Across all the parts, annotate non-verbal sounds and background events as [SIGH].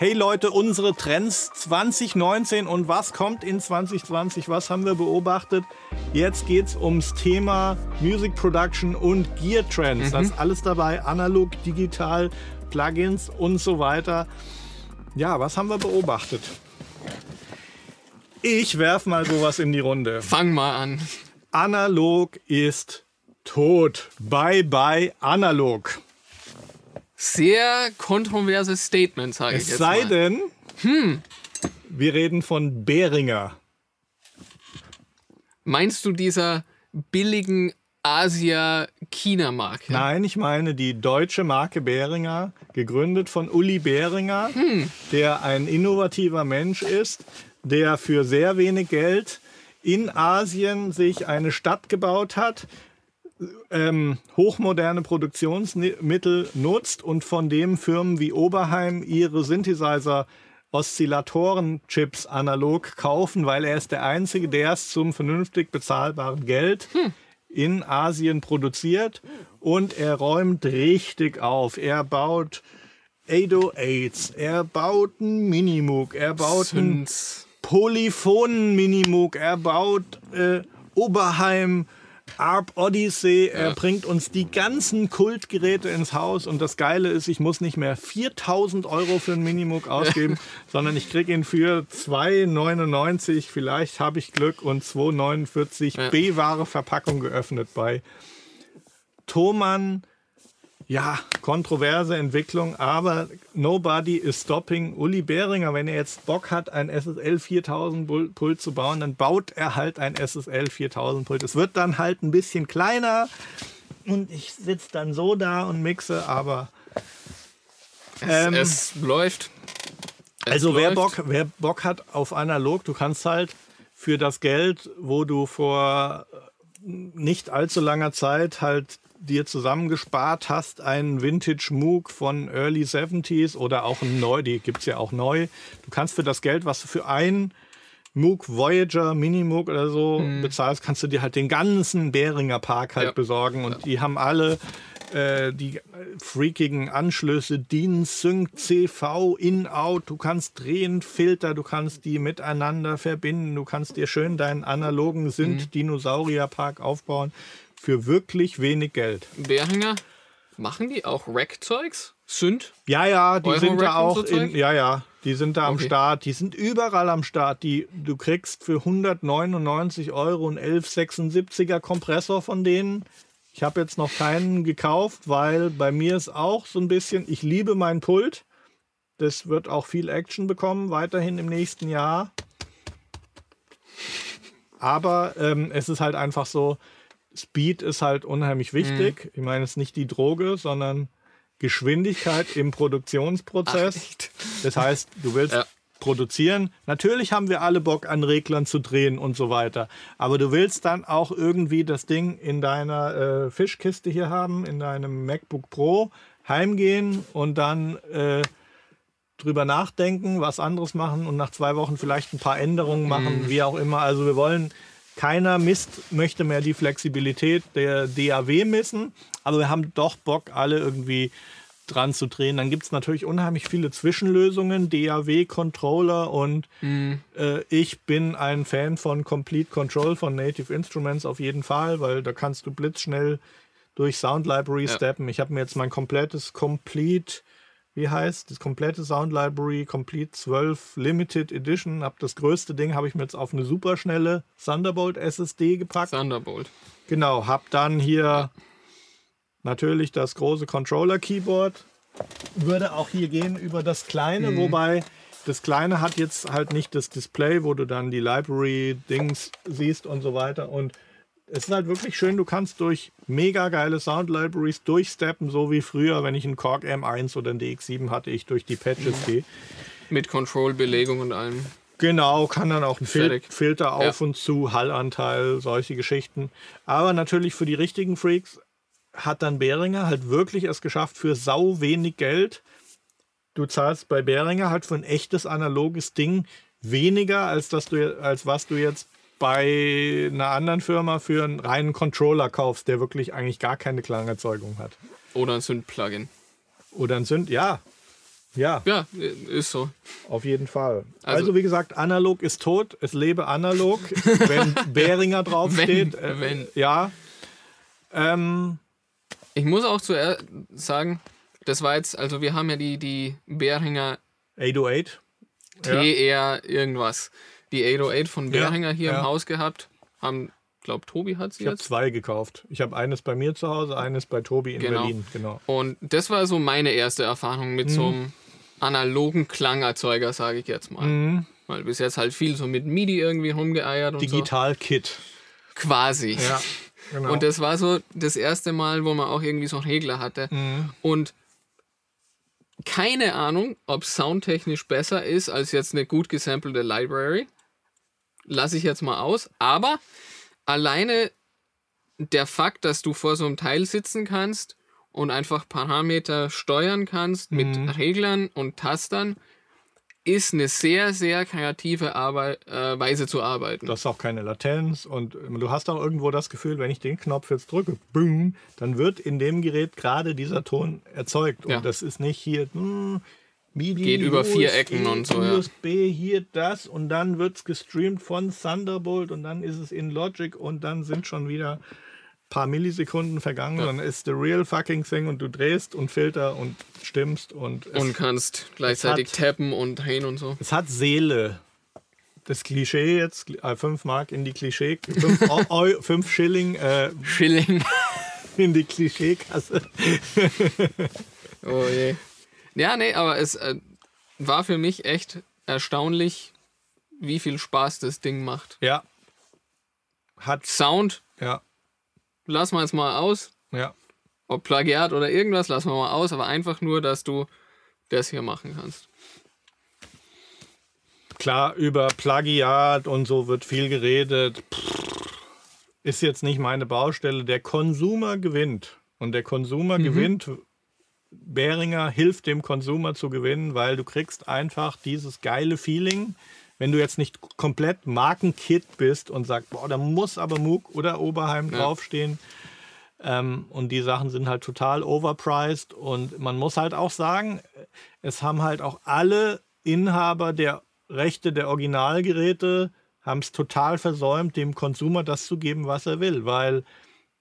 Hey Leute, unsere Trends 2019 und was kommt in 2020? Was haben wir beobachtet? Jetzt geht es ums Thema Music Production und Gear Trends. Mhm. Das ist alles dabei, analog, digital, Plugins und so weiter. Ja, was haben wir beobachtet? Ich werf mal sowas in die Runde. Fang mal an. Analog ist tot. Bye bye analog. Sehr kontroverses Statement, sage ich es jetzt sei mal. denn, hm. wir reden von Behringer. Meinst du dieser billigen Asia-China-Marke? Nein, ich meine die deutsche Marke Behringer, gegründet von Uli Behringer, hm. der ein innovativer Mensch ist, der für sehr wenig Geld in Asien sich eine Stadt gebaut hat, ähm, hochmoderne Produktionsmittel nutzt und von dem Firmen wie Oberheim ihre Synthesizer Oszillatoren-Chips analog kaufen, weil er ist der Einzige, der es zum vernünftig bezahlbaren Geld hm. in Asien produziert. Und er räumt richtig auf. Er baut 808s, er baut einen Minimoog, er baut einen Polyphonen-Minimoog, er baut äh, Oberheim Arp Odyssey. Er ja. bringt uns die ganzen Kultgeräte ins Haus. Und das Geile ist, ich muss nicht mehr 4000 Euro für einen Minimoog ausgeben, [LAUGHS] sondern ich kriege ihn für 2,99. Vielleicht habe ich Glück und 2,49 ja. B-Ware Verpackung geöffnet bei Thomann ja, kontroverse Entwicklung, aber nobody is stopping Uli Behringer. Wenn er jetzt Bock hat, ein SSL 4000 Pult zu bauen, dann baut er halt ein SSL 4000 Pult. Es wird dann halt ein bisschen kleiner und ich sitze dann so da und mixe, aber ähm, es, es, läuft. Es also läuft. Wer, Bock, wer Bock hat auf analog, du kannst halt für das Geld, wo du vor nicht allzu langer Zeit halt dir zusammengespart hast, einen Vintage Moog von Early 70s oder auch ein neu, die gibt es ja auch neu. Du kannst für das Geld, was du für einen Moog Voyager, Mini Moog oder so mhm. bezahlst, kannst du dir halt den ganzen Beringer Park halt ja. besorgen. Und ja. die haben alle äh, die freakigen Anschlüsse, DIN, Sync, CV, In-Out. Du kannst drehen, Filter, du kannst die miteinander verbinden. Du kannst dir schön deinen analogen Synth-Dinosaurier-Park aufbauen für wirklich wenig Geld. Bärhänger, machen die auch Rack-Zeugs? Sünd? Ja, ja, die sind da auch in, ja, ja, die sind da okay. am Start. Die sind überall am Start. Die, du kriegst für 199 Euro einen 1176er Kompressor von denen. Ich habe jetzt noch keinen gekauft, weil bei mir ist auch so ein bisschen, ich liebe mein Pult. Das wird auch viel Action bekommen, weiterhin im nächsten Jahr. Aber ähm, es ist halt einfach so, Speed ist halt unheimlich wichtig. Mhm. Ich meine, es ist nicht die Droge, sondern Geschwindigkeit im Produktionsprozess. Ach, das heißt, du willst ja. produzieren. Natürlich haben wir alle Bock an Reglern zu drehen und so weiter. Aber du willst dann auch irgendwie das Ding in deiner äh, Fischkiste hier haben, in deinem MacBook Pro, heimgehen und dann äh, drüber nachdenken, was anderes machen und nach zwei Wochen vielleicht ein paar Änderungen machen, mhm. wie auch immer. Also wir wollen keiner misst, möchte mehr die Flexibilität der DAW missen, aber wir haben doch Bock, alle irgendwie dran zu drehen. Dann gibt es natürlich unheimlich viele Zwischenlösungen, DAW-Controller und mhm. äh, ich bin ein Fan von Complete Control von Native Instruments auf jeden Fall, weil da kannst du blitzschnell durch Sound Library ja. steppen. Ich habe mir jetzt mein komplettes Complete wie heißt, das komplette Sound Library, Complete 12 Limited Edition. Hab das größte Ding habe ich mir jetzt auf eine superschnelle Thunderbolt SSD gepackt. Thunderbolt. Genau, hab dann hier natürlich das große Controller Keyboard. Würde auch hier gehen über das kleine, mhm. wobei das kleine hat jetzt halt nicht das Display, wo du dann die Library Dings siehst und so weiter und es ist halt wirklich schön, du kannst durch mega geile Sound Libraries durchsteppen, so wie früher, wenn ich einen Korg M1 oder einen DX7 hatte, ich durch die Patches gehe. Mit Control-Belegung und allem. Genau, kann dann auch ein Fil Filter auf ja. und zu, Hallanteil, solche Geschichten. Aber natürlich für die richtigen Freaks hat dann Behringer halt wirklich es geschafft, für sau wenig Geld. Du zahlst bei Behringer halt für ein echtes analoges Ding weniger, als, dass du, als was du jetzt bei einer anderen Firma für einen reinen Controller kaufst, der wirklich eigentlich gar keine Klangerzeugung hat. Oder ein Synth-Plugin. Oder ein Synth, ja. Ja, Ja, ist so. auf jeden Fall. Also, Also- wie gesagt, analog ist tot. Es lebe analog, wenn [LAUGHS] Behringer draufsteht. Wenn, äh, wenn. Ja. Ähm, Ich muss auch zuerst sagen, das war jetzt, also wir haben ja die, die Behringer 808. TR irgendwas. Die 808 von Ja, Behringer hier ja. im Haus gehabt. Haben, glaub Tobi hat sie Ich habe jetzt. zwei gekauft. Ich habe eines bei mir zu Hause, eines bei Tobi in Genau. Berlin. Genau. Und das war so meine erste Erfahrung mit so Mhm. einem analogen Klangerzeuger, sage ich jetzt mal. Mhm. Weil bis jetzt halt viel so mit MIDI irgendwie rumgeeiert und Digital Kit. so. Quasi. Ja, [LAUGHS] genau. Und das war so das erste Mal, wo man auch irgendwie so einen Regler hatte. Mhm. Und keine Ahnung, ob soundtechnisch besser ist als jetzt eine gut gesampelte Library. Lasse ich jetzt mal aus. Aber alleine der Fakt, dass du vor so einem Teil sitzen kannst und einfach Parameter steuern kannst mit Mhm. Reglern und Tastern, ist eine sehr, sehr kreative Arbeit, äh, Weise zu arbeiten. Du hast auch keine Latenz und du hast auch irgendwo das Gefühl, wenn ich den Knopf jetzt drücke, boom, dann wird in dem Gerät gerade dieser Ton erzeugt. Und Ja. das ist nicht hier hm, MIDI, Geht über vier Ecken und so, ja. USB, hier das und dann wird es gestreamt von Thunderbolt und dann ist es in Logic und dann sind schon wieder ein paar Millisekunden vergangen. Dann ist the real fucking thing und du drehst und Filter und stimmst und und kannst gleichzeitig hat- tappen und drehen und so. es hat Seele. Das Klischee jetzt, 5 Mark in die Klischee, 5 [LAUGHS] Schilling äh, Schilling. in die Klischeekasse. Oh je. Ja, nee, aber es äh, war für mich echt erstaunlich, wie viel Spaß das Ding macht. Ja. Hat, Sound, ja, lassen wir jetzt mal aus. ja. Ob Plagiat oder irgendwas, lassen wir mal aus, aber einfach nur, dass du das hier machen kannst. Klar, über Plagiat und so wird viel geredet. Ist jetzt nicht meine Baustelle. Der Konsumer gewinnt. Und der Konsumer gewinnt. Behringer hilft dem Konsumer zu gewinnen, weil du kriegst einfach dieses geile Feeling, wenn du jetzt nicht komplett Markenkit bist und sagst, boah, da muss aber Moog oder Oberheim Ja. draufstehen. Ähm, und die Sachen sind halt total overpriced. Und man muss halt auch sagen, es haben halt auch alle Inhaber der Rechte der Originalgeräte haben es total versäumt, dem Konsumer das zu geben, was er will, weil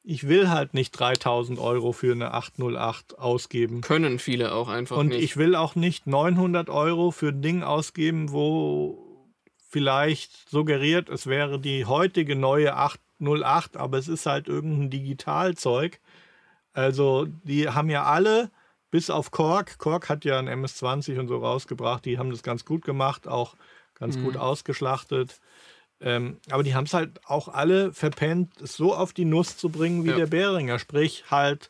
ich will halt nicht 3000 Euro für eine 808 ausgeben. Können viele auch einfach Und nicht. ich will auch nicht 900 Euro für ein Ding ausgeben, wo vielleicht suggeriert, es wäre die heutige neue 808, aber es ist halt irgendein Digitalzeug. Also die haben ja alle, bis auf Korg, Korg hat ja ein MS-20 und so rausgebracht, die haben das ganz gut gemacht, auch ganz gut ausgeschlachtet. Ähm, aber die haben es halt auch alle verpennt, es so auf die Nuss zu bringen wie Ja. der Behringer. Sprich halt,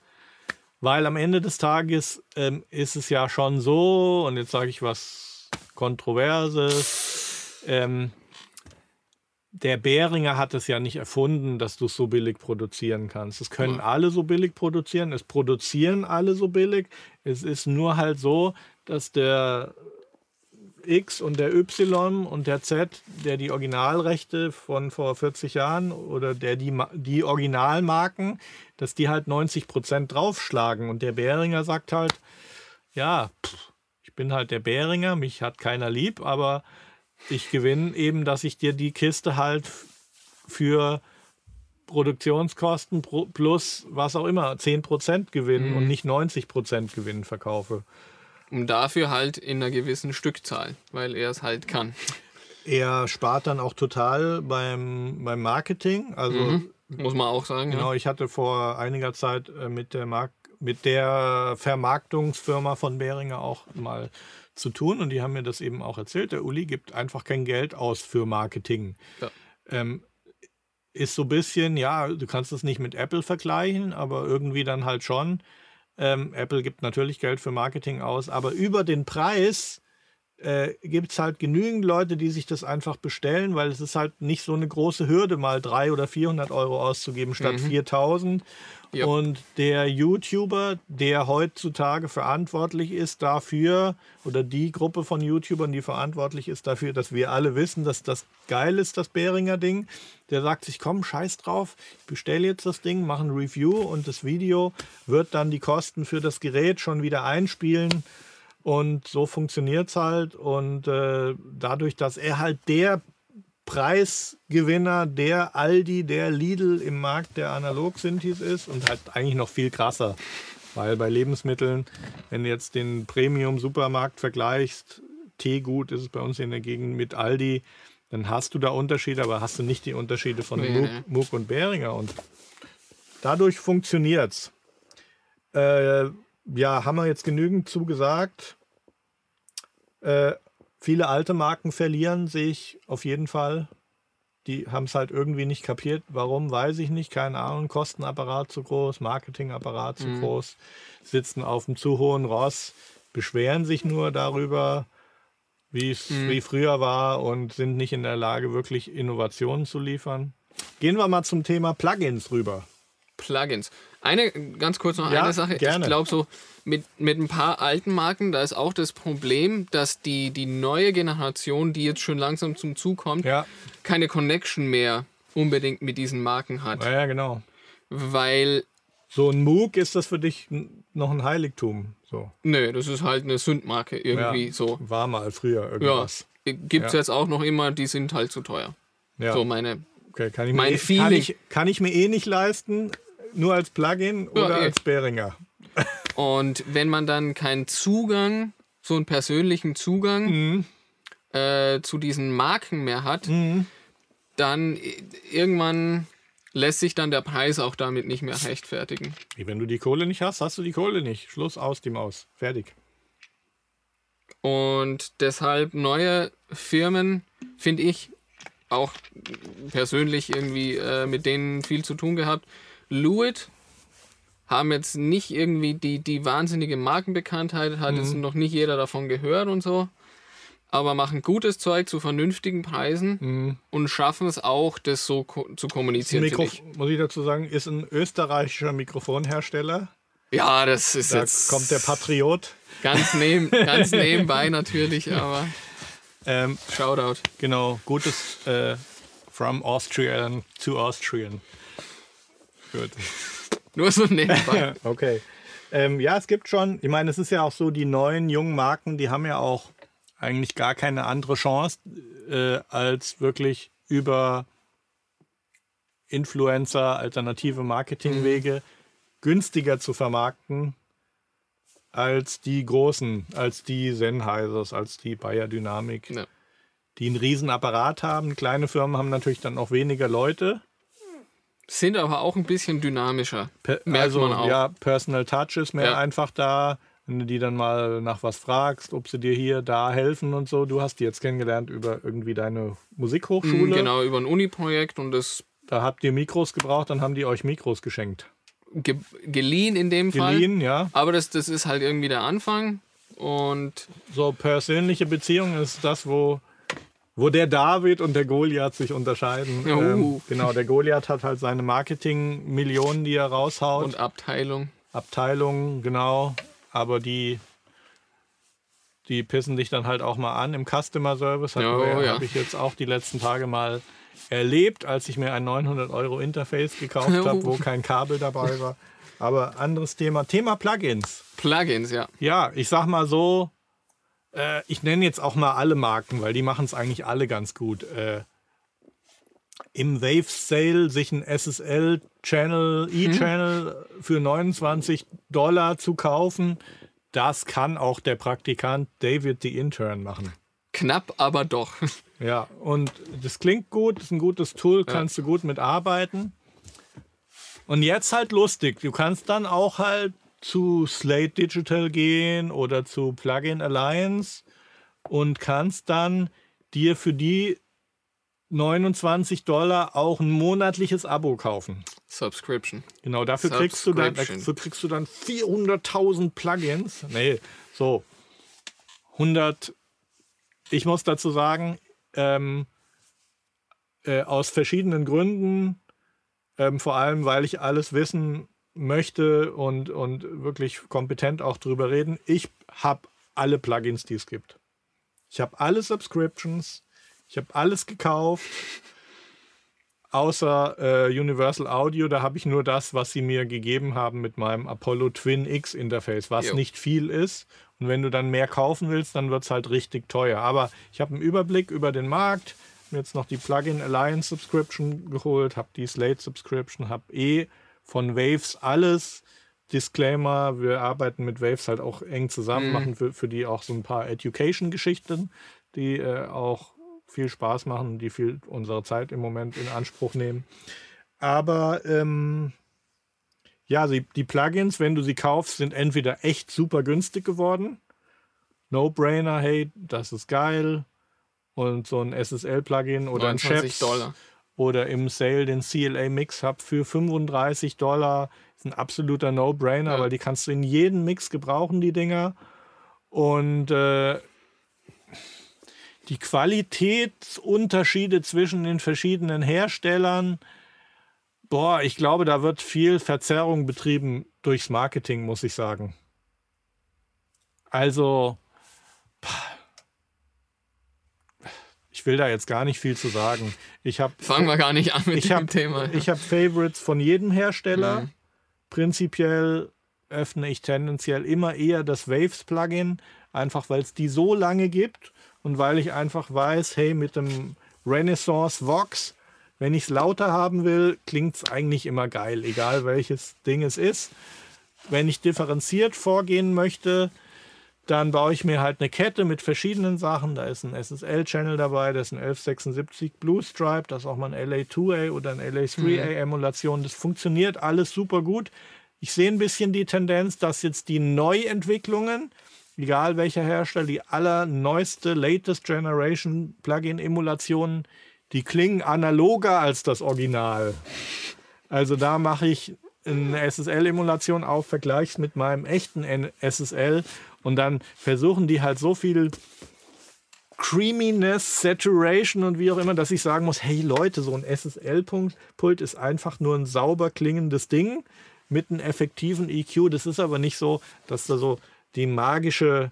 weil am Ende des Tages ähm, ist es ja schon so, und jetzt sage ich was Kontroverses, ähm, der Behringer hat es ja nicht erfunden, dass du es so billig produzieren kannst. Es können Ja. alle so billig produzieren, es produzieren alle so billig. Es ist nur halt so, dass der X und der Y und der Z, der die Originalrechte von vor 40 Jahren oder der die, die Originalmarken, dass die halt 90 Prozent draufschlagen. Und der Behringer sagt halt, ja, pff, ich bin halt der Behringer, mich hat keiner lieb, aber ich gewinne eben, dass ich dir die Kiste halt für Produktionskosten pro- plus was auch immer 10% Gewinn und nicht 90% Gewinn verkaufe. Und dafür halt in einer gewissen Stückzahl, weil er es halt kann. Er spart dann auch total beim, beim Marketing. Also Muss man auch sagen. genau, ich hatte vor einiger Zeit äh, mit der Mark mit der Vermarktungsfirma von Behringer auch mal zu tun und die haben mir das eben auch erzählt. Der Uli gibt einfach kein Geld aus für Marketing. Ja. Ähm, ist so ein bisschen, ja, du kannst es nicht mit Apple vergleichen, aber irgendwie dann halt schon. Ähm, Apple gibt natürlich Geld für Marketing aus, aber über den Preis äh, gibt es halt genügend Leute, die sich das einfach bestellen, weil es ist halt nicht so eine große Hürde, mal 300 oder 400 Euro auszugeben statt 4000. Ja. Und der YouTuber, der heutzutage verantwortlich ist dafür, oder die Gruppe von YouTubern, die verantwortlich ist dafür, dass wir alle wissen, dass das geil ist, das Behringer Ding, der sagt sich, komm, scheiß drauf, ich bestelle jetzt das Ding, mache ein Review und das Video wird dann die Kosten für das Gerät schon wieder einspielen. Und so funktioniert es halt. Und äh, dadurch, dass er halt der Preisgewinner, der Aldi, der Lidl im Markt der Analog-Synthes ist und halt eigentlich noch viel krasser. Weil bei Lebensmitteln, wenn du jetzt den Premium-Supermarkt vergleichst, Teegut ist es bei uns in der Gegend mit Aldi, dann hast du da Unterschiede, aber hast du nicht die Unterschiede von nee, Moog, Moog und Behringer. Und dadurch funktioniert es. Äh, ja, haben wir jetzt genügend zugesagt. Äh, viele alte Marken verlieren, sehe ich auf jeden Fall. Die haben es halt irgendwie nicht kapiert. Warum, weiß ich nicht. Keine Ahnung. Kostenapparat zu groß, Marketingapparat zu mhm. groß, sitzen auf dem zu hohen Ross, beschweren sich nur darüber, wie es mhm. wie früher war und sind nicht in der Lage, wirklich Innovationen zu liefern. Gehen wir mal zum Thema Plugins rüber. Plugins. Eine, ganz kurz noch ja, eine Sache. Gerne. Ich glaube, so mit, mit ein paar alten Marken, da ist auch das Problem, dass die, die neue Generation, die jetzt schon langsam zum Zug kommt, ja. keine Connection mehr unbedingt mit diesen Marken hat. Ja, ja, genau. Weil. So ein Moog ist das für dich noch ein Heiligtum. So. Nö, das ist halt eine Sündmarke irgendwie ja, so. War mal früher irgendwas. Ja, Gibt es ja. jetzt auch noch immer, die sind halt zu teuer. Ja. So meine. Okay, kann ich, mir, Feeling. Kann ich, kann ich mir eh nicht leisten, nur als Plugin oder eh. als Behringer. Und wenn man dann keinen Zugang, so einen persönlichen Zugang mhm. äh, zu diesen Marken mehr hat, mhm. dann irgendwann lässt sich dann der Preis auch damit nicht mehr rechtfertigen. Wenn du die Kohle nicht hast, hast du die Kohle nicht. Schluss aus die Maus. Fertig. Und deshalb neue Firmen, finde ich, auch persönlich irgendwie äh, mit denen viel zu tun gehabt. Luit haben jetzt nicht irgendwie die, die wahnsinnige Markenbekanntheit, hat mhm. jetzt noch nicht jeder davon gehört und so, aber machen gutes Zeug zu vernünftigen Preisen mhm. und schaffen es auch, das so ko zu kommunizieren. Mikro ich. Muss ich dazu sagen, ist ein österreichischer Mikrofonhersteller. Ja, das ist da jetzt. kommt der Patriot. Ganz, neben, [LAUGHS] ganz nebenbei natürlich, aber. Ähm, Shoutout. Genau, gutes äh, From Austrian to Austrian. Gut. [LAUGHS] Nur so nebenbei. [LAUGHS] okay. Ähm, ja, es gibt schon, ich meine, es ist ja auch so, die neuen jungen Marken, die haben ja auch eigentlich gar keine andere Chance, äh, als wirklich über Influencer, alternative Marketingwege mhm. günstiger zu vermarkten als die großen, als die Sennheisers, als die Bayer Dynamik, ja. die einen riesen Apparat haben. Kleine Firmen haben natürlich dann auch weniger Leute sind aber auch ein bisschen dynamischer. Per, also, ja, Personal Touch ist mehr ja. einfach da. Wenn du die dann mal nach was fragst, ob sie dir hier, da helfen und so. Du hast die jetzt kennengelernt über irgendwie deine Musikhochschule. Mhm, genau, über ein Uni-Projekt und das. Da habt ihr Mikros gebraucht, dann haben die euch Mikros geschenkt. Ge geliehen in dem geliehen, Fall. Geliehen, ja. Aber das, das ist halt irgendwie der Anfang. Und. So, persönliche Beziehung ist das, wo wo der David und der Goliath sich unterscheiden. Oh. Ähm, genau, der Goliath hat halt seine Marketing-Millionen, die er raushaut. Und Abteilung. Abteilung, genau. Aber die, die pissen dich dann halt auch mal an im Customer Service. Oh, ja. Habe ich jetzt auch die letzten Tage mal erlebt, als ich mir ein 900 Euro Interface gekauft [LAUGHS] oh. habe, wo kein Kabel dabei war. Aber anderes Thema. Thema Plugins. Plugins, ja. Ja, ich sag mal so, äh, ich nenne jetzt auch mal alle Marken, weil die machen es eigentlich alle ganz gut. Äh, Im Wave Sale sich ein SSL-Channel, E-Channel mhm. für 29 Dollar zu kaufen, das kann auch der Praktikant David the Intern machen. Knapp, aber doch. [LAUGHS] Ja, und das klingt gut, ist ein gutes Tool, kannst ja. du gut mitarbeiten. Und jetzt halt lustig, du kannst dann auch halt zu Slate Digital gehen oder zu Plugin Alliance und kannst dann dir für die 29 Dollar auch ein monatliches Abo kaufen. Subscription. Genau, dafür kriegst du dann, dafür kriegst du dann 400.000 Plugins. Nee, so 100. Ich muss dazu sagen, ähm, äh, aus verschiedenen Gründen, ähm, vor allem weil ich alles wissen möchte und, und wirklich kompetent auch drüber reden, ich habe alle Plugins, die es gibt. Ich habe alle Subscriptions, ich habe alles gekauft. außer äh, Universal Audio, da habe ich nur das, was sie mir gegeben haben mit meinem Apollo Twin X Interface, was Jo. nicht viel ist. Und wenn du dann mehr kaufen willst, dann wird es halt richtig teuer. Aber ich habe einen Überblick über den Markt, mir jetzt noch die Plugin Alliance Subscription geholt, habe die Slate Subscription, habe eh von Waves alles. Disclaimer, wir arbeiten mit Waves halt auch eng zusammen, machen für, für die auch so ein paar Education-Geschichten, die äh, auch viel Spaß machen, die viel unserer Zeit im Moment in Anspruch nehmen. Aber ähm, ja, die, die Plugins, wenn du sie kaufst, sind entweder echt super günstig geworden. No-brainer, hey, das ist geil. Und so ein SSL-Plugin oder ein 29 Chefs Dollar. Oder im Sale den CLA Mix Hub für 35 Dollar. Ist ein absoluter No-Brainer, Ja. weil die kannst du in jedem Mix gebrauchen, die Dinger. Und äh, die Qualitätsunterschiede zwischen den verschiedenen Herstellern, boah, ich glaube, da wird viel Verzerrung betrieben durchs Marketing, muss ich sagen. Also, ich will da jetzt gar nicht viel zu sagen. Ich habe Fangen wir gar nicht an mit ich dem habe Thema. ich hab Favorites von jedem Hersteller. Mhm. Prinzipiell öffne ich tendenziell immer eher das Waves-Plugin, einfach weil es die so lange gibt und weil ich einfach weiß, hey, mit dem Renaissance Vox, wenn ich es lauter haben will, klingt es eigentlich immer geil, egal welches Ding es ist. Wenn ich differenziert vorgehen möchte, dann baue ich mir halt eine Kette mit verschiedenen Sachen. Da ist ein SSL-Channel dabei, da ist ein 1176 Blue Stripe, da ist auch mal ein LA2A oder ein LA3A-Emulation. Das funktioniert alles super gut. Ich sehe ein bisschen die Tendenz, dass jetzt die Neuentwicklungen, egal welcher Hersteller, die allerneueste, latest Generation Plugin-Emulationen, die klingen analoger als das Original. Also da mache ich eine SSL-Emulation auf, vergleiche mit meinem echten SSL und dann versuchen die halt so viel Creaminess, Saturation und wie auch immer, dass ich sagen muss, hey Leute, so ein SSL-Pult ist einfach nur ein sauber klingendes Ding mit einem effektiven EQ. Das ist aber nicht so, dass da so die magische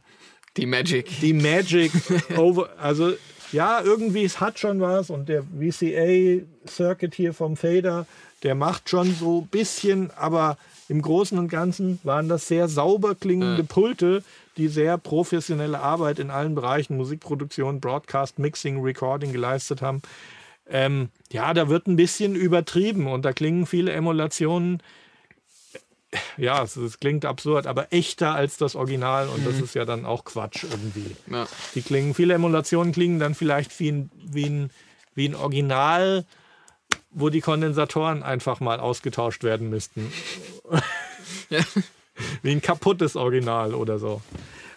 Die Magic. die Magic [LAUGHS] over, also ja, irgendwie, es hat schon was und der VCA-Circuit hier vom Fader, der macht schon so ein bisschen, aber im Großen und Ganzen waren das sehr sauber klingende Pulte, die sehr professionelle Arbeit in allen Bereichen, Musikproduktion, Broadcast, Mixing, Recording geleistet haben. Ähm, ja, da wird ein bisschen übertrieben und da klingen viele Emulationen ja, es, es klingt absurd, aber echter als das Original und das ist ja dann auch Quatsch irgendwie. Ja. Die klingen, viele Emulationen klingen dann vielleicht wie ein, wie ein, wie ein Original, wo die Kondensatoren einfach mal ausgetauscht werden müssten. [LAUGHS] Ja. Wie ein kaputtes Original oder so.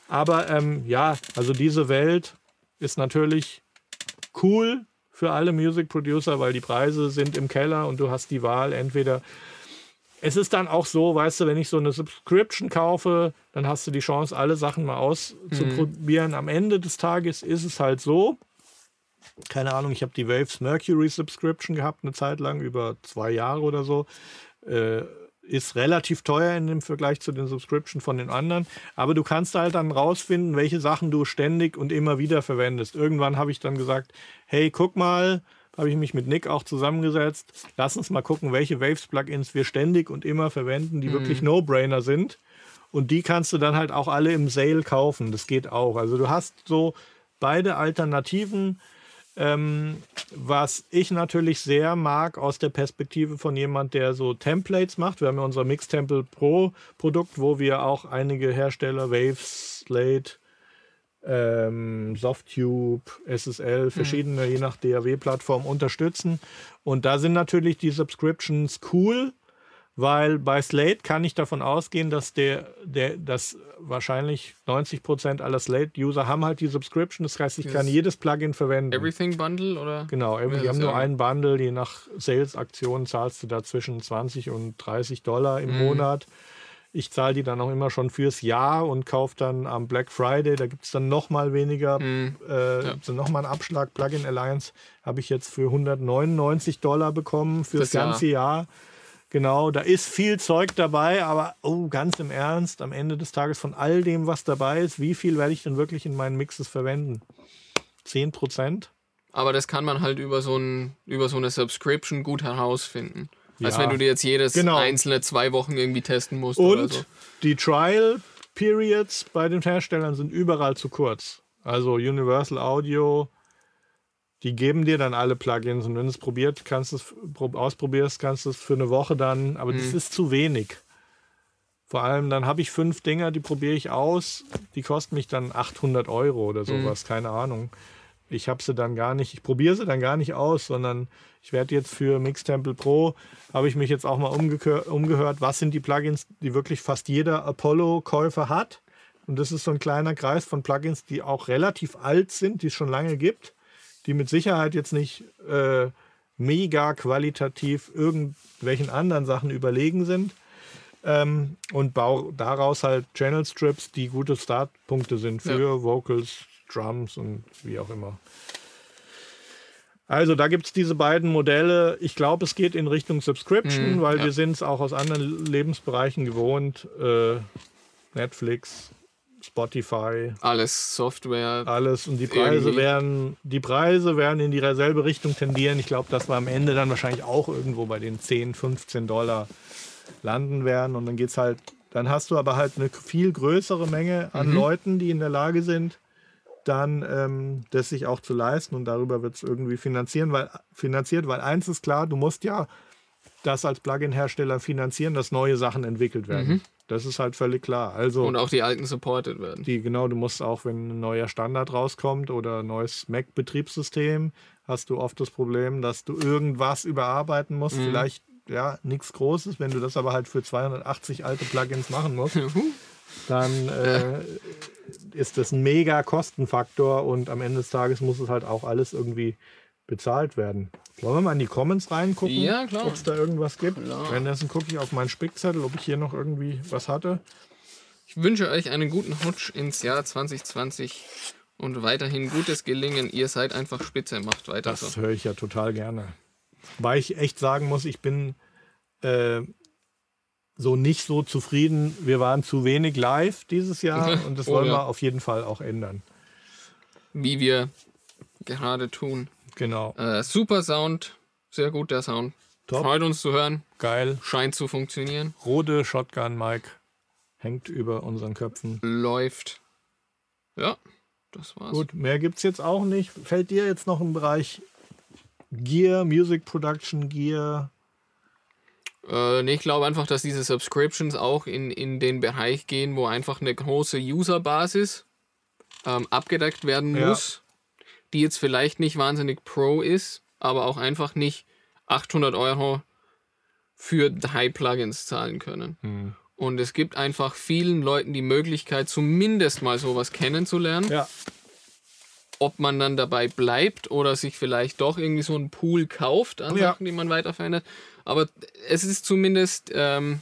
Aber ähm, ja, also diese Welt ist natürlich cool für alle Music Producer, weil die Preise sind im Keller und du hast die Wahl entweder es ist dann auch so, weißt du, wenn ich so eine Subscription kaufe, dann hast du die Chance, alle Sachen mal auszuprobieren. Am Ende des Tages ist es halt so, keine Ahnung, ich habe die Waves Mercury Subscription gehabt, eine Zeit lang, über zwei Jahre oder so. Äh, ist relativ teuer in dem Vergleich zu den Subscription von den anderen. Aber du kannst halt dann rausfinden, welche Sachen du ständig und immer wieder verwendest. Irgendwann habe ich dann gesagt, hey, guck mal, habe ich mich mit Nick auch zusammengesetzt. Lass uns mal gucken, welche Waves-Plugins wir ständig und immer verwenden, die wirklich No-Brainer sind. Und die kannst du dann halt auch alle im Sale kaufen. Das geht auch. Also du hast so beide Alternativen. Ähm, was ich natürlich sehr mag aus der Perspektive von jemand, der so Templates macht. Wir haben ja unser Mixtemple Pro Produkt, wo wir auch einige Hersteller, Waves, Slate, ähm, Softtube, SSL, verschiedene, je nach DAW-Plattform unterstützen. Und da sind natürlich die Subscriptions cool, weil bei Slate kann ich davon ausgehen, dass der, der, dass wahrscheinlich 90% aller Slate-User haben halt die Subscription. Das heißt, ich kann Yes. jedes Plugin verwenden. Everything Bundle oder? Genau, die haben nur einen Bundle, je nach Sales-Aktion zahlst du da zwischen 20 und 30 Dollar im Mhm. Monat. Ich zahle die dann auch immer schon fürs Jahr und kaufe dann am Black Friday, da gibt es dann nochmal weniger, Mhm. äh, Ja. so nochmal einen Abschlag. Plugin Alliance habe ich jetzt für 199 Dollar bekommen fürs Das Jahr. ganze Jahr. Genau, da ist viel Zeug dabei, aber oh, ganz im Ernst, am Ende des Tages von all dem, was dabei ist, wie viel werde ich denn wirklich in meinen Mixes verwenden? 10 Prozent? Aber das kann man halt über so, ein, über so eine Subscription gut herausfinden. Als Ja. wenn du dir jetzt jedes Genau. einzelne zwei Wochen irgendwie testen musst Und so. die Trial Periods bei den Herstellern sind überall zu kurz. Also Universal Audio, die geben dir dann alle Plugins und wenn du es probiert, kannst du es pro- ausprobierst, kannst du es für eine Woche dann, aber Mhm. das ist zu wenig. Vor allem dann habe ich fünf Dinger, die probiere ich aus, die kosten mich dann 800 Euro oder Mhm. sowas, keine Ahnung. Ich habe sie dann gar nicht, ich probiere sie dann gar nicht aus, sondern ich werde jetzt für Mixtemple Pro, habe ich mich jetzt auch mal umgekö- umgehört, was sind die Plugins, die wirklich fast jeder Apollo-Käufer hat. Und das ist so ein kleiner Kreis von Plugins, die auch relativ alt sind, die es schon lange gibt, die mit Sicherheit jetzt nicht äh, mega qualitativ irgendwelchen anderen Sachen überlegen sind. Ähm, und baue daraus halt Channel Strips, die gute Startpunkte sind für Vocals, Drums und wie auch immer. Also da gibt es diese beiden Modelle. Ich glaube, es geht in Richtung Subscription, Mhm, weil ja. wir sind es auch aus anderen Lebensbereichen gewohnt. Äh, Netflix, Spotify, Alles Software. alles. Und die Preise Irgendwie. werden, die Preise werden in dieselbe Richtung tendieren. Ich glaube, dass wir am Ende dann wahrscheinlich auch irgendwo bei den 10, 15 Dollar landen werden. Und dann geht's halt, dann hast du aber halt eine viel größere Menge an Leuten, die in der Lage sind, dann ähm, das sich auch zu leisten und darüber wird es irgendwie finanzieren, weil, finanziert, weil eins ist klar, du musst ja das als Plugin-Hersteller finanzieren, dass neue Sachen entwickelt werden. Das ist halt völlig klar. Also Und auch die alten supported werden. die, genau, du musst auch, wenn ein neuer Standard rauskommt oder ein neues Mac-Betriebssystem, hast du oft das Problem, dass du irgendwas überarbeiten musst. Mhm. Vielleicht, ja, nichts Großes. Wenn du das aber halt für 280 alte Plugins machen musst, [LAUGHS] dann [LAUGHS] äh, ist das ein mega Kostenfaktor und am Ende des Tages muss es halt auch alles irgendwie bezahlt werden. Wollen wir mal in die Comments reingucken, Ja, ob es da irgendwas gibt? Klar. Währenddessen gucke ich auf meinen Spickzettel, ob ich hier noch irgendwie was hatte. Ich wünsche euch einen guten Rutsch ins Jahr 2020 und weiterhin gutes Gelingen. Ihr seid einfach spitze, macht weiter Das so. höre ich ja total gerne. Weil ich echt sagen muss, ich bin äh, so nicht so zufrieden. Wir waren zu wenig live dieses Jahr und das Oh wollen ja. wir auf jeden Fall auch ändern. Wie wir gerade tun. Genau. Äh, super Sound, sehr gut der Sound. Top. Freut uns zu hören, Geil. scheint zu funktionieren, Rode Shotgun Mic hängt über unseren Köpfen. läuft. Ja, das war's. Gut, mehr gibt es jetzt auch nicht. Fällt dir jetzt noch im Bereich Gear, Music Production Gear? Äh, nee, ich glaube einfach, dass diese Subscriptions auch in, in den Bereich gehen, wo einfach eine große Userbasis ähm, abgedeckt werden Ja. muss, die jetzt vielleicht nicht wahnsinnig pro ist, aber auch einfach nicht 800 Euro für drei Plugins zahlen können. Hm. Und es gibt einfach vielen Leuten die Möglichkeit, zumindest mal sowas kennenzulernen. Ja, Ob man dann dabei bleibt oder sich vielleicht doch irgendwie so einen Pool kauft an Ja. Sachen, die man weiterverwendet. Aber es ist zumindest, ähm,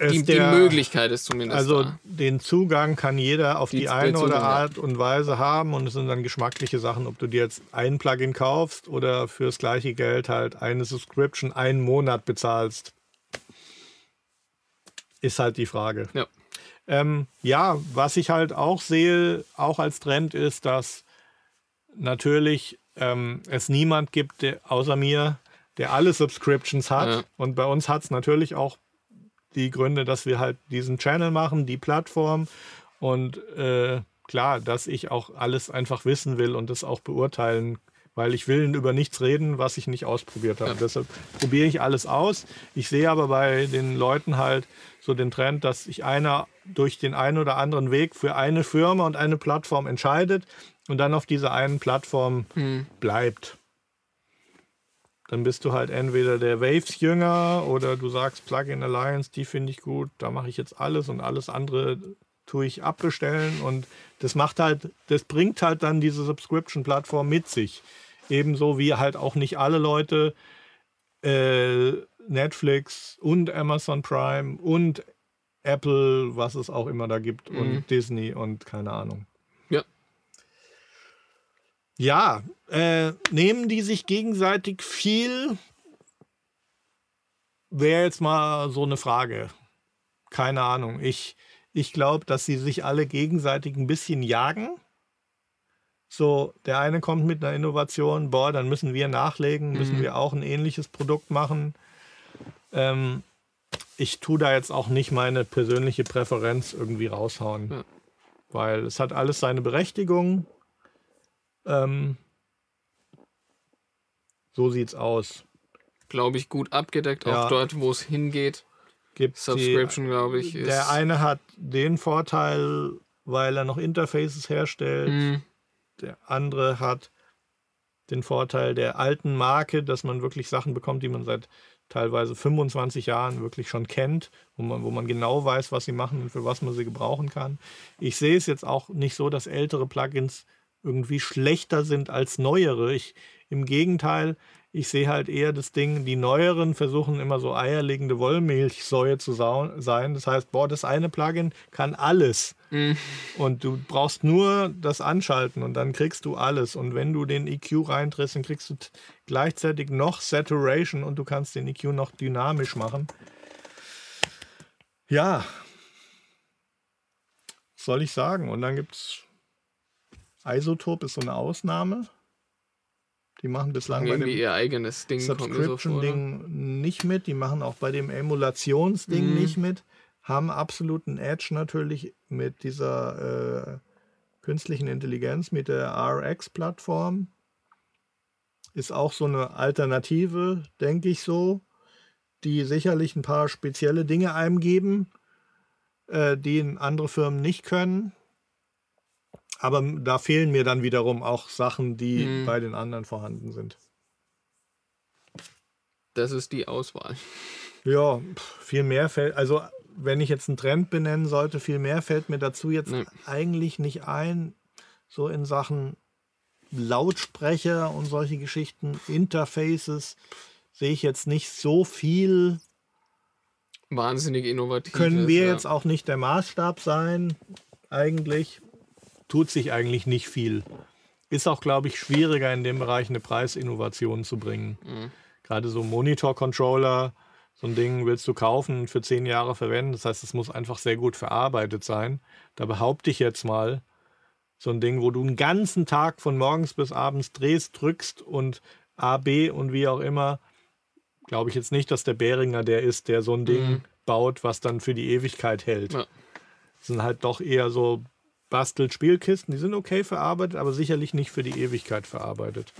die, die der- Möglichkeit ist zumindest Also da. den Zugang kann jeder auf die, Die- eine oder Zugang, ja. Art und Weise haben und es sind dann geschmackliche Sachen, ob du dir jetzt ein Plugin kaufst oder fürs gleiche Geld halt eine Subscription einen Monat bezahlst. Ist halt die Frage. Ja. Ähm, ja, was ich halt auch sehe, auch als Trend ist, dass natürlich ähm, es niemand gibt, der, außer mir, der alle Subscriptions hat. Ja. Und bei uns hat es natürlich auch die Gründe, dass wir halt diesen Channel machen, die Plattform und äh, klar, dass ich auch alles einfach wissen will und das auch beurteilen, weil ich will über nichts reden, was ich nicht ausprobiert habe. Ja. Deshalb probiere ich alles aus. Ich sehe aber bei den Leuten halt so den Trend, dass sich einer durch den einen oder anderen Weg für eine Firma und eine Plattform entscheidet und dann auf dieser einen Plattform Hm. bleibt. Dann bist du halt entweder der Waves-Jünger oder du sagst Plugin Alliance, die finde ich gut, da mache ich jetzt alles und alles andere tue ich abbestellen und das macht halt, das bringt halt dann diese Subscription-Plattform mit sich. Ebenso wie halt auch nicht alle Leute äh, Netflix und Amazon Prime und Apple, was es auch immer da gibt, Mhm. und Disney und keine Ahnung. Ja. Äh, nehmen die sich gegenseitig viel? Wäre jetzt mal so eine Frage. Keine Ahnung. Ich, ich glaube, dass sie sich alle gegenseitig ein bisschen jagen. So, der eine kommt mit einer Innovation, boah, dann müssen wir nachlegen, müssen Mhm. wir auch ein ähnliches Produkt machen. Ähm, ich tue da jetzt auch nicht meine persönliche Präferenz irgendwie raushauen, Ja. weil es hat alles seine Berechtigung. Ähm, so sieht's aus. Glaube ich, gut abgedeckt, auch Ja. dort, wo es hingeht. Gibt Subscription, glaube ich, der eine hat den Vorteil, weil er noch Interfaces herstellt. Mhm. Der andere hat den Vorteil der alten Marke, dass man wirklich Sachen bekommt, die man seit teilweise 25 Jahren wirklich schon kennt, wo man, wo man genau weiß, was sie machen und für was man sie gebrauchen kann. Ich sehe es jetzt auch nicht so, dass ältere Plugins irgendwie schlechter sind als neuere. Ich, Im Gegenteil, ich sehe halt eher das Ding, die neueren versuchen immer so eierlegende Wollmilchsäue zu sein. Das heißt, boah, das eine Plugin kann alles. Mhm. Und du brauchst nur das Anschalten und dann kriegst du alles. Und wenn du den EQ reindrehst, dann kriegst du gleichzeitig noch Saturation und du kannst den EQ noch dynamisch machen. Ja. Was soll ich sagen? Und dann gibt es Isotope ist so eine Ausnahme. Die machen bislang bei dem ihr eigenes Ding mir so ne? Subscription-Ding nicht mit. Die machen auch bei dem Emulationsding Mhm. nicht mit. Haben absoluten Edge natürlich mit dieser äh, künstlichen Intelligenz, mit der RX-Plattform. Ist auch so eine Alternative, denke ich so, die sicherlich ein paar spezielle Dinge einem geben, äh, die andere Firmen nicht können. Aber da fehlen mir dann wiederum auch Sachen, die Mhm. bei den anderen vorhanden sind. Das ist die Auswahl. Ja, viel mehr fällt, also wenn ich jetzt einen Trend benennen sollte, viel mehr fällt mir dazu jetzt Nee. eigentlich nicht ein. So in Sachen Lautsprecher und solche Geschichten, Interfaces, sehe ich jetzt nicht so viel. Wahnsinnig innovativ. Können wir ja. jetzt auch nicht der Maßstab sein, eigentlich. Tut sich eigentlich nicht viel. Ist auch, glaube ich, schwieriger in dem Bereich eine Preisinnovation zu bringen. Mhm. Gerade so Monitor-Controller, so ein Ding willst du kaufen und für zehn Jahre verwenden. Das heißt, es muss einfach sehr gut verarbeitet sein. Da behaupte ich jetzt mal, so ein Ding, wo du einen ganzen Tag von morgens bis abends drehst, drückst und A, B und wie auch immer, glaube ich jetzt nicht, dass der Behringer der ist, der so ein Ding Mhm. baut, was dann für die Ewigkeit hält. Ja. Das sind halt doch eher so Bastelt-Spielkisten, die sind okay verarbeitet, aber sicherlich nicht für die Ewigkeit verarbeitet.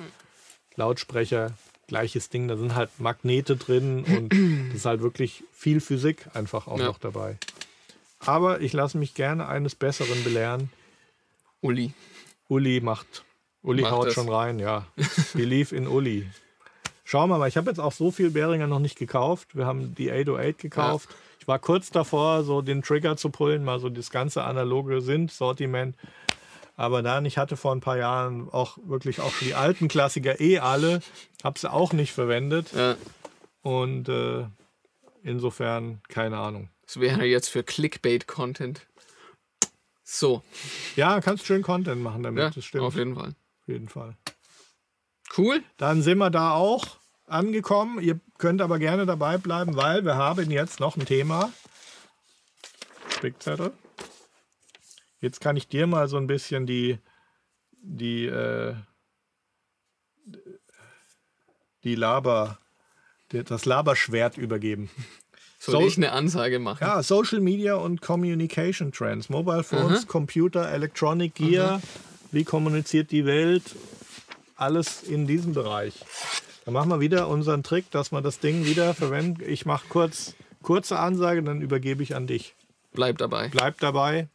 Lautsprecher, gleiches Ding, da sind halt Magnete drin und [CLEARS THROAT] das ist halt wirklich viel Physik einfach auch Ja. noch dabei. Aber ich lasse mich gerne eines Besseren belehren. Uli. Uli macht, Uli Macht haut es. schon rein, ja. [LAUGHS] Believe in Uli. Schauen wir mal, ich habe jetzt auch so viel Behringer noch nicht gekauft. Wir haben die 808 gekauft. Ich war kurz davor, so den Trigger zu pullen, mal so das ganze analoge Sind-Sortiment. Aber dann, ich hatte vor ein paar Jahren auch wirklich auch die alten Klassiker eh alle, habe sie auch nicht verwendet. Ja, Und äh, insofern, keine Ahnung. das wäre jetzt für Clickbait-Content. So, Ja, kannst schön Content machen damit, ja, das stimmt. auf jeden Fall. Auf jeden Fall. Cool. Dann sind wir da auch angekommen. Ihr könnt aber gerne dabei bleiben, weil wir haben jetzt noch ein Thema. Spickzettel. Jetzt kann ich dir mal so ein bisschen die, die, äh, die Laber, das Laberschwert übergeben. [LAUGHS] Soll So- ich eine Ansage machen? Ja, Social Media und Communication Trends. Mobile Phones, Computer, Electronic Gear. Wie kommuniziert die Welt? Alles in diesem Bereich. Dann machen wir wieder unseren Trick, dass wir das Ding wieder verwenden. Ich mache kurz kurze Ansage, dann übergebe ich an dich. Bleib dabei. Bleib dabei.